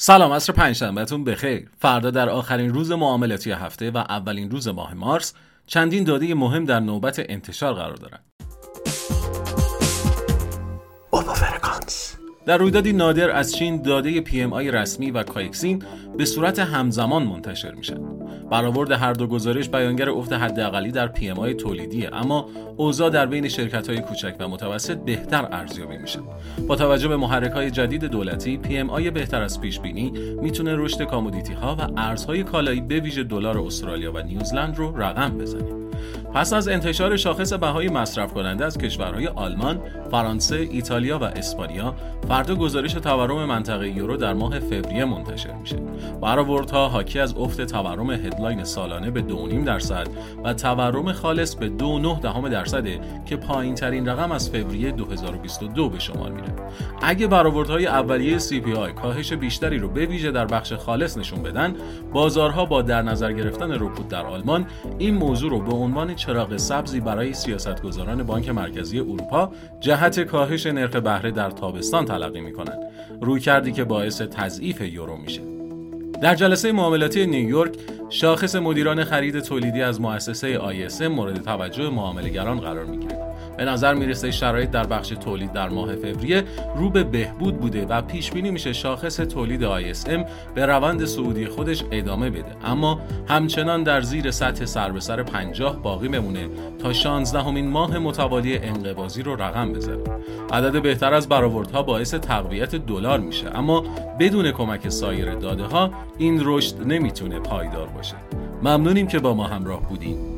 سلام عصر پنجشنبهتون بخیر. فردا در آخرین روز معاملاتی هفته و اولین روز ماه مارس چندین داده مهم در نوبت انتشار قرار دارند. در رویدادی نادر از چین داده PMI رسمی و کایکسین به صورت همزمان منتشر میشن. برآورد هر دو گزارش بیانگر افت حداقلی در PMI تولیدیه اما اوضاع در بین شرکت های کوچک و متوسط بهتر ارزیابی میشه. با توجه به محرک های جدید دولتی PMI بهتر از پیش بینی می‌تونه رشد commodity ها و ارزهای کالایی به ویژه دلار استرالیا و نیوزلند رو رقم بزنه. پس از انتشار شاخص بهای مصرف کننده از کشورهای آلمان، فرانسه، ایتالیا و اسپانیا، فردا گزارش تورم منطقه یورو در ماه فوریه منتشر میشه. برآوردها حاکی از افت تورم headline سالانه به 2.5 درصد و تورم خالص به 2.9 دهم که پایین ترین رقم از فوریه 2022 به شمار میره. اگه برآوردهای اولیه CPI کاهش بیشتری رو به ویژه در بخش خالص نشون بدن، بازارها با در نظر گرفتن رکود در آلمان این موضوع رو به عنوان چراغ سبزی برای سیاستگزاران بانک مرکزی اروپا جهت کاهش نرخ بهره در تابستان تلقی می‌کنند روی کردی که باعث تضعیف یورو میشه. در جلسه معاملاتی نیویورک شاخص مدیران خرید تولیدی از مؤسسه ISM مورد توجه معاملهگران قرار می‌گیره به نظر می‌رسه شرایط در بخش تولید در ماه فوریه رو به بهبود بوده و پیش بینی میشه شاخص تولید ISM به روند صعودی خودش ادامه بده. اما همچنان در زیر سطح سر به سر 50 باقی بمونه تا 16 همین ماه متوالی انقباضی رو رقم بزنه. عدد بهتر از برآوردها باعث تقویت دلار میشه. اما بدون کمک سایر داده ها این رشد نمی‌تونه پایدار باشه. ممنونیم که با ما همراه بودیم